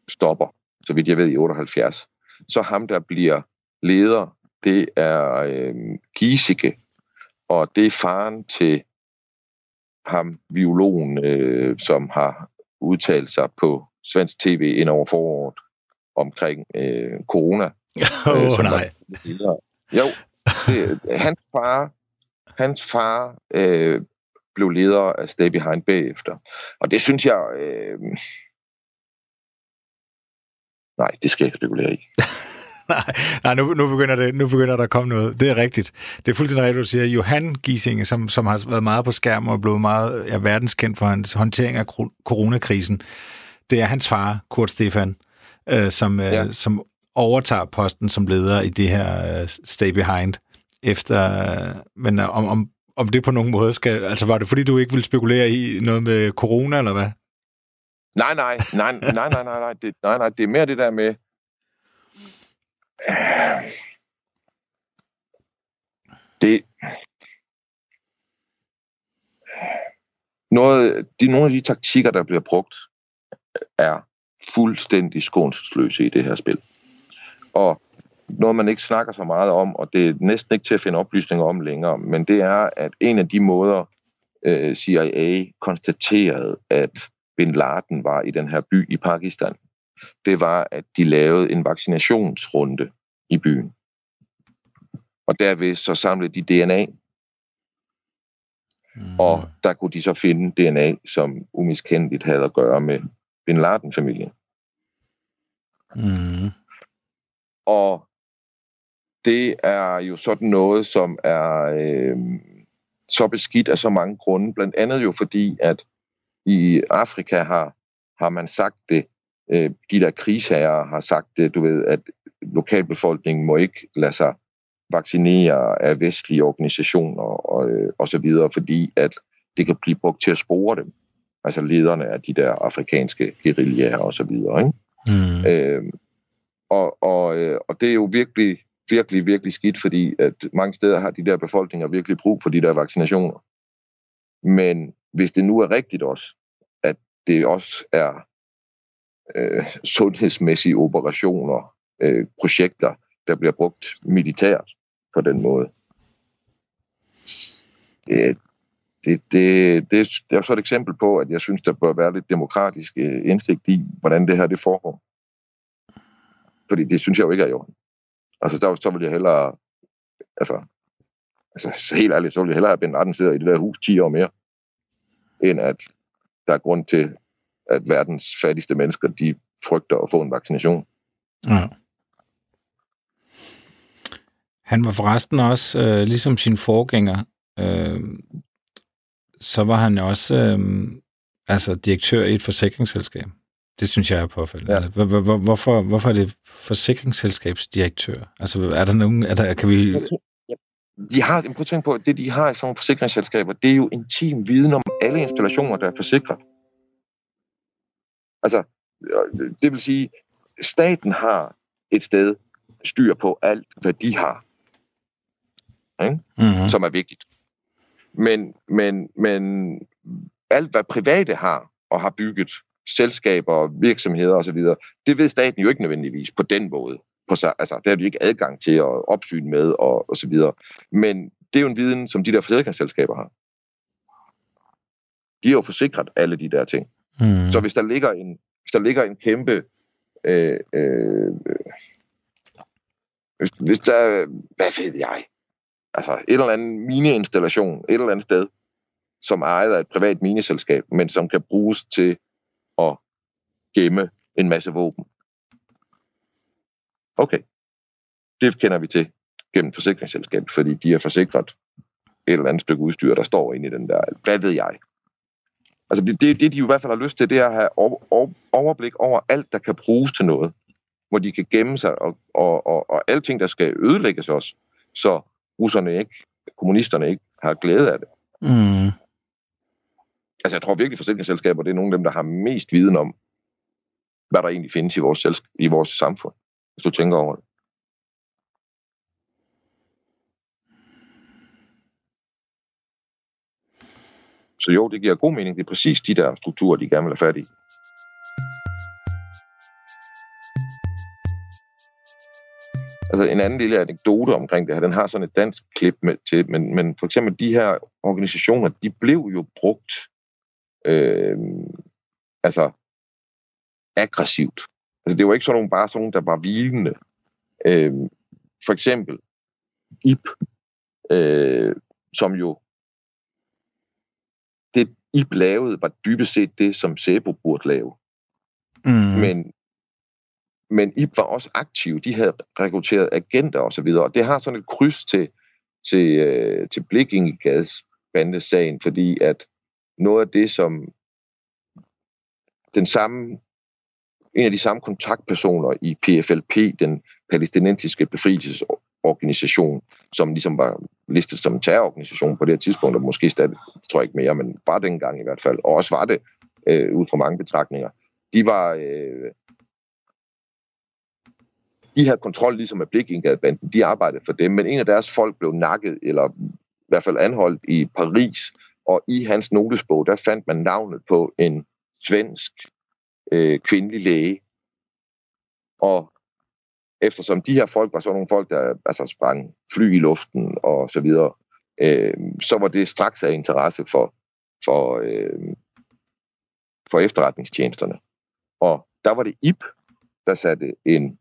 stopper, så vidt jeg ved, i 78. Så ham, der bliver leder, det er øh, Giesecke, og det er faren til ham, viologen, øh, som har udtalt sig på svensk tv ind over foråret omkring øh, corona. Åh, oh, øh, nej. Var, jo, det, hans far, hans far øh, blev leder af Stay Behind bagefter. Og det synes jeg... Øh, nej, det skal jeg ikke spekulere i. nej, nej nu, nu, begynder det, nu begynder der at komme noget. Det er rigtigt. Det er fuldstændig rigtigt, du siger. Johan Gisinge, som, som har været meget på skærm og blevet meget ja, verdenskendt for hans håndtering af coronakrisen, det er hans far, Kurt Stefan, øh, som, øh, ja. som overtager posten som leder i det her øh, Stay Behind. Efter, øh, men om, om, om det på nogen måde skal... Altså, var det fordi, du ikke ville spekulere i noget med corona, eller hvad? Nej, nej, nej, nej, nej, nej, nej, det, nej, nej, det er mere det der med... Det... Noget, de, nogle af de taktikker, der bliver brugt, er fuldstændig skånsløse i det her spil. Og noget, man ikke snakker så meget om, og det er næsten ikke til at finde oplysninger om længere, men det er, at en af de måder, øh, CIA konstaterede, at Bin Laden var i den her by i Pakistan, det var, at de lavede en vaccinationsrunde i byen. Og derved så samlede de DNA. Mm. Og der kunne de så finde DNA, som umiskendeligt havde at gøre med Bin Laden-familien. Mm. Og det er jo sådan noget, som er øh, så beskidt af så mange grunde. Blandt andet jo fordi, at i Afrika har, har man sagt det, øh, de der krigsherrer har sagt det, du ved, at lokalbefolkningen må ikke lade sig vaccinere af vestlige organisationer og, øh, og så videre, fordi at det kan blive brugt til at spore dem. Altså lederne af de der afrikanske guerillaer og så videre. Ikke? Mm. Øh, og, og, øh, og det er jo virkelig, virkelig, virkelig skidt, fordi at mange steder har de der befolkninger virkelig brug for de der vaccinationer. Men hvis det nu er rigtigt også, at det også er øh, sundhedsmæssige operationer, øh, projekter, der bliver brugt militært på den måde. Det, det, det, det, det er så et eksempel på, at jeg synes, der bør være lidt demokratisk øh, indsigt i, hvordan det her det foregår. Fordi det synes jeg jo ikke er i orden. Altså, der, så vil jeg hellere... Altså, altså så helt ærligt, så vil jeg hellere have Ben Laden sidder i det der hus 10 år mere, end at der er grund til, at verdens fattigste mennesker, de frygter at få en vaccination. Ja. Han var forresten også, øh, ligesom sin forgænger, øh, så var han også øh, altså direktør i et forsikringsselskab. Det synes jeg er påfaldende. Ja. Hvorfor, hvorfor er det forsikringsselskabsdirektør? Altså, er der nogen... Er der, kan vi... De har, prøv at tænke på, at det de har i sådan nogle forsikringsselskaber, det er jo intim viden om alle installationer, der er forsikret. Altså, det vil sige, staten har et sted styr på alt, hvad de har. Ikke? Mm-hmm. Som er vigtigt. Men, men, men alt, hvad private har og har bygget, selskaber, virksomheder osv., det ved staten jo ikke nødvendigvis på den måde. På, altså, der har de ikke adgang til at opsyne med og, og så videre. Men det er jo en viden, som de der forsikringsselskaber har. De har jo forsikret alle de der ting. Mm. Så hvis der ligger en, hvis der ligger en kæmpe øh, øh, hvis, hvis der, hvad ved jeg, altså et eller andet mineinstallation et eller andet sted, som er ejet af et privat mineselskab, men som kan bruges til at gemme en masse våben. Okay. Det kender vi til gennem forsikringsselskabet, fordi de har forsikret et eller andet stykke udstyr, der står inde i den der. Hvad ved jeg? Altså det, det, det de jo i hvert fald har lyst til, det er at have overblik over alt, der kan bruges til noget. Hvor de kan gemme sig, og, og, og, og alting, der skal ødelægges også, så russerne ikke, kommunisterne ikke har glæde af det. Mm. Altså, jeg tror virkelig, forsikringsselskaber, det er nogle af dem, der har mest viden om, hvad der egentlig findes i vores, i vores samfund, hvis du tænker over det. Så jo, det giver god mening. Det er præcis de der strukturer, de gerne vil have fat i. Altså en anden lille anekdote omkring det her, den har sådan et dansk klip med til, men, men for eksempel de her organisationer, de blev jo brugt øh, altså aggressivt Altså det var ikke sådan nogle, bare sådan nogle, der var hvilende. Øh, for eksempel IP, øh, som jo det IP lavede, var dybest set det, som Sebo burde lave. Mm. Men, men IP var også aktiv. De havde rekrutteret agenter osv., og, så videre. og det har sådan et kryds til, til, øh, til Blikkingegads bandesagen, fordi at noget af det, som den samme en af de samme kontaktpersoner i PFLP, den palæstinensiske befrielsesorganisation, som ligesom var listet som en terrororganisation på det her tidspunkt, og måske stadig, tror jeg ikke mere, men bare dengang i hvert fald, og også var det øh, ud fra mange betragtninger. De var... Øh, de havde kontrol ligesom med Blikindgadebanden, de arbejdede for dem, men en af deres folk blev nakket, eller i hvert fald anholdt i Paris, og i hans notesbog, der fandt man navnet på en svensk øh, kvindelig læge. Og eftersom de her folk var sådan nogle folk, der altså sprang fly i luften og så videre, øh, så var det straks af interesse for, for, øh, for efterretningstjenesterne. Og der var det IP, der satte, en,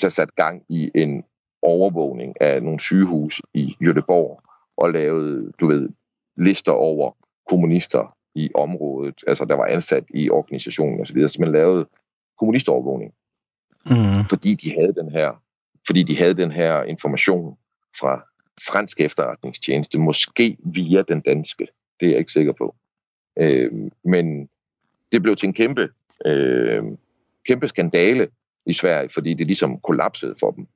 der satte gang i en overvågning af nogle sygehus i Göteborg og lavede, du ved, lister over kommunister i området, altså der var ansat i organisationen osv., så man lavede kommunistovervågning. Mm. Fordi de havde den her fordi de havde den her information fra fransk efterretningstjeneste, måske via den danske. Det er jeg ikke sikker på. Øh, men det blev til en kæmpe, øh, kæmpe skandale i Sverige, fordi det ligesom kollapsede for dem.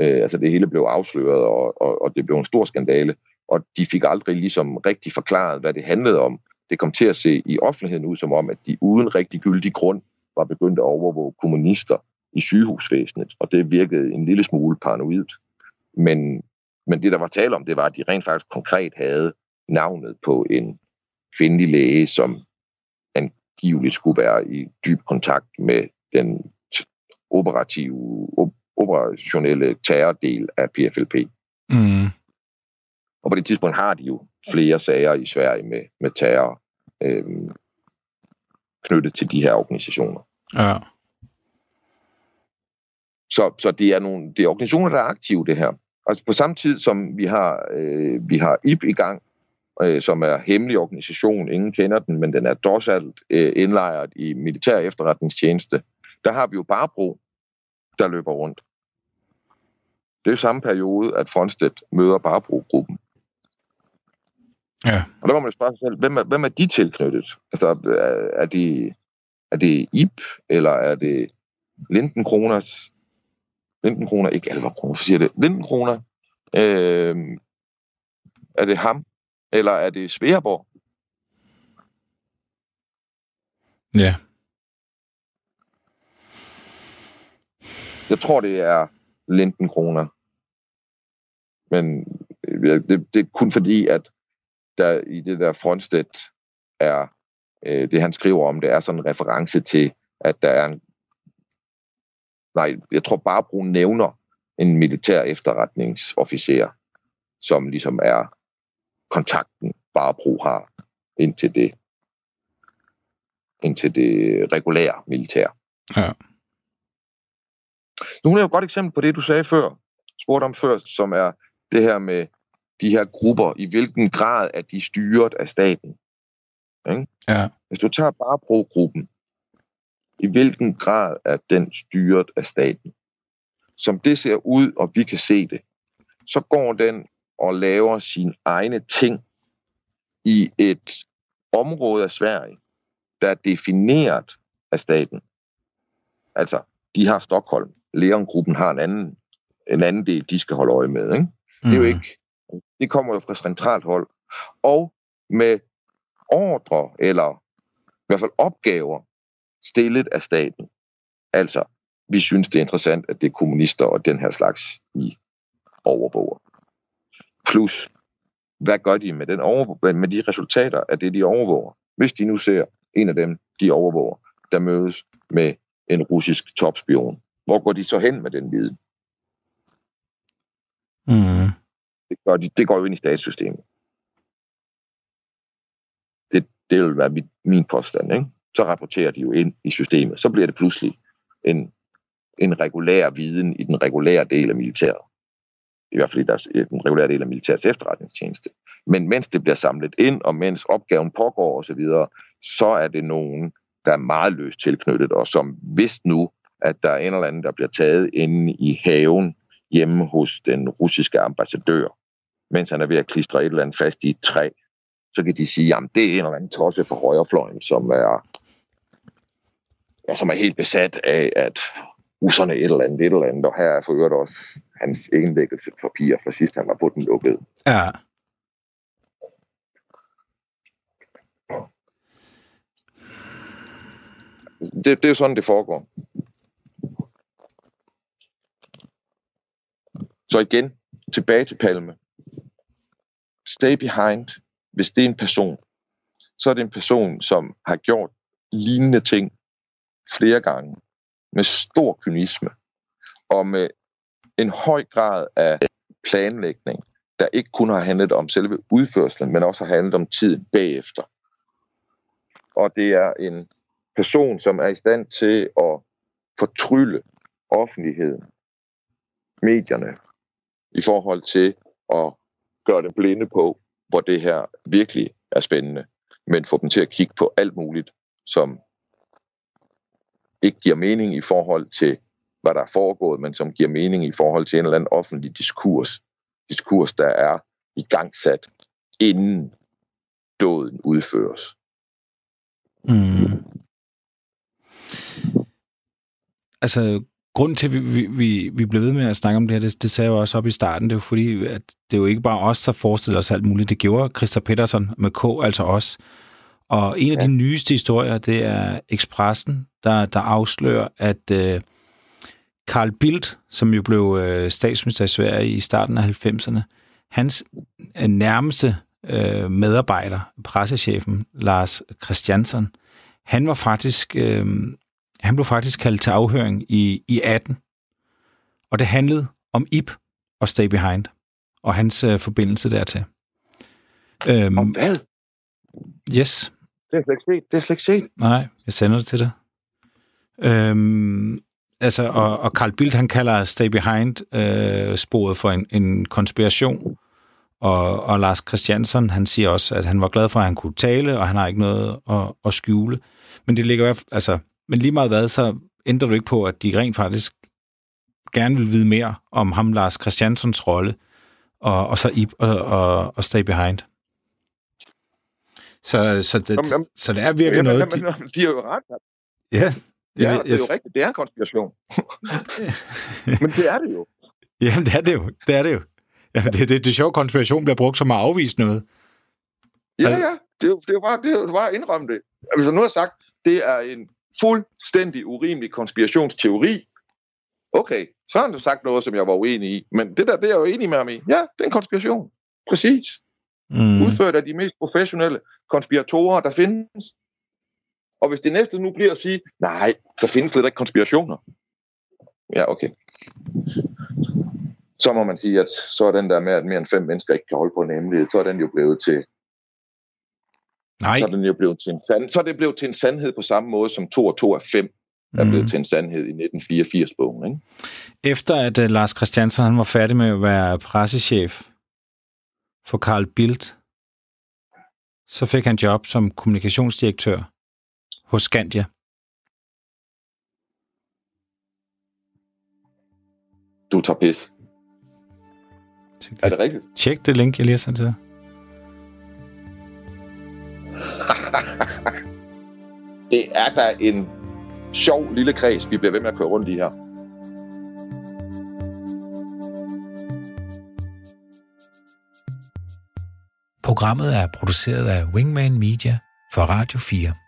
Øh, altså det hele blev afsløret, og, og, og det blev en stor skandale, og de fik aldrig ligesom rigtig forklaret, hvad det handlede om det kom til at se i offentligheden ud som om, at de uden rigtig gyldig grund var begyndt at overvåge kommunister i sygehusvæsenet, og det virkede en lille smule paranoidt. Men, men det, der var tale om, det var, at de rent faktisk konkret havde navnet på en kvindelig læge, som angiveligt skulle være i dyb kontakt med den operative, operationelle terrordel af PFLP. Mm. Og på det tidspunkt har de jo flere sager i Sverige med, med terror øh, knyttet til de her organisationer. Ja. Så, så det er nogle det er organisationer, der er aktive det her. Altså på samme tid som vi har, øh, vi har IP i gang, øh, som er hemmelig organisation, ingen kender den, men den er dosalt øh, indlejret i militær efterretningstjeneste, der har vi jo Barbro, der løber rundt. Det er jo samme periode, at Frontstedt møder Barbro-gruppen. Ja. Og der må man spørge sig selv, hvem er, hvem er de tilknyttet? Altså, er, de, er det IP, eller er det Linden Kroners? Linden Kroner, ikke Alvar Kroner, for siger det. Linden Kroner, øh, er det ham, eller er det Sveaborg? Ja. Jeg tror, det er Linden Kroner. Men det, det er kun fordi, at der i det der frontsted er, øh, det han skriver om, det er sådan en reference til, at der er en, nej, jeg tror bare, Brun nævner en militær efterretningsofficer, som ligesom er kontakten, Barbro har indtil det, indtil det regulære militær. Ja. Nu er jo et godt eksempel på det, du sagde før, spurgte om før, som er det her med de her grupper, i hvilken grad er de styret af staten. Ikke? Ja. Hvis du tager bare pro-gruppen, i hvilken grad er den styret af staten? Som det ser ud, og vi kan se det, så går den og laver sine egne ting i et område af Sverige, der er defineret af staten. Altså, de har Stockholm. Leon-gruppen har en anden, en anden del, de skal holde øje med. Ikke? Mm. Det er jo ikke det kommer jo fra centralt hold. Og med ordre, eller i hvert fald opgaver, stillet af staten. Altså, vi synes, det er interessant, at det er kommunister og den her slags, I overvåger. Plus, hvad gør de med, den overvåg- med de resultater af det, de overvåger? Hvis de nu ser en af dem, de overvåger, der mødes med en russisk topspion, hvor går de så hen med den viden? Mm. Gør de, det går jo ind i statssystemet. Det, det vil være mit, min påstand. Ikke? Så rapporterer de jo ind i systemet. Så bliver det pludselig en, en regulær viden i den regulære del af militæret. I hvert fald i deres, den regulære del af militærets efterretningstjeneste. Men mens det bliver samlet ind, og mens opgaven pågår osv., så, så er det nogen, der er meget løst tilknyttet, og som hvis nu, at der er en eller anden, der bliver taget inde i haven hjemme hos den russiske ambassadør, mens han er ved at klistre et eller andet fast i et træ, så kan de sige, at det er en eller anden tosse fra højrefløjen, som er, ja, som er helt besat af, at russerne et eller andet, et eller andet, og her er for øvrigt også hans indlæggelsespapir fra sidst, han var på den lukkede. Ja. Det, det er jo sådan, det foregår. Så igen, tilbage til Palme. Stay behind, hvis det er en person, så er det en person, som har gjort lignende ting flere gange, med stor kynisme, og med en høj grad af planlægning, der ikke kun har handlet om selve udførselen, men også har handlet om tiden bagefter. Og det er en person, som er i stand til at fortrylle offentligheden, medierne, i forhold til at gøre dem blinde på, hvor det her virkelig er spændende, men få dem til at kigge på alt muligt, som ikke giver mening i forhold til, hvad der er foregået, men som giver mening i forhold til en eller anden offentlig diskurs. Diskurs, der er i gang sat, inden døden udføres. Mm. Altså, grunden til, at vi, vi, vi, vi blev ved med at snakke om det her, det, det sagde jeg jo også op i starten, det er jo fordi, at det er jo ikke bare os, der forestiller os alt muligt. Det gjorde Christa Petersen med K, altså os. Og en af ja. de nyeste historier, det er Expressen, der, der afslører, at øh, Carl Bildt, som jo blev øh, statsminister i Sverige i starten af 90'erne, hans øh, nærmeste øh, medarbejder, pressechefen Lars Christiansen, han var faktisk øh, han blev faktisk kaldt til afhøring i, i 18. Og det handlede om Ip og Stay Behind, og hans øh, forbindelse dertil. Øhm, om hvad? Yes. Det er slet ikke set. Det er slet ikke set. Nej, jeg sender det til dig. Øhm, altså, og, og Carl Bildt, han kalder Stay Behind-sporet øh, for en, en konspiration. Og, og Lars Christiansen, han siger også, at han var glad for, at han kunne tale, og han har ikke noget at, at skjule. Men det ligger altså, men lige meget hvad, så ændrer du ikke på, at de rent faktisk gerne vil vide mere om ham, Lars Christiansens rolle, og, og så Ip og, og, og Stay Behind. Så, så, det, jamen, jamen, så det er virkelig jamen, noget... Jamen, de, de har jo ret. Ja, ja, det er jo rigtigt. Det er en konspiration. Men det er det jo. Jamen, det er det jo. Det er det jo. Ja, det, det, det er sjovt, konspiration bliver brugt som at afvise noget. Ja, ja. Det er jo, det er bare, det er bare at indrømme det. Altså, nu har sagt, det er en fuldstændig urimelig konspirationsteori. Okay, så har du sagt noget, som jeg var uenig i. Men det der, det er jeg jo enig med ham i. Ja, det er en konspiration. Præcis. Mm. Udført af de mest professionelle konspiratorer, der findes. Og hvis det næste nu bliver at sige, nej, der findes slet ikke konspirationer. Ja, okay. Så må man sige, at så er den der med, at mere end fem mennesker ikke kan holde på en hemmelighed, så er den jo blevet til Nej. Så er, den jo blevet til en sand, så er det blevet til en sandhed på samme måde, som 2 og 2 er 5 er blevet mm. til en sandhed i 1984-bogen. Ikke? Efter at uh, Lars Christiansen han var færdig med at være pressechef for Carl Bildt, så fik han job som kommunikationsdirektør hos Skandia. Du tager pis. Er det rigtigt? Tjek det link, jeg lige har sendt til dig. det er da en sjov lille kreds, vi bliver ved med at køre rundt i her. Programmet er produceret af Wingman Media for Radio 4.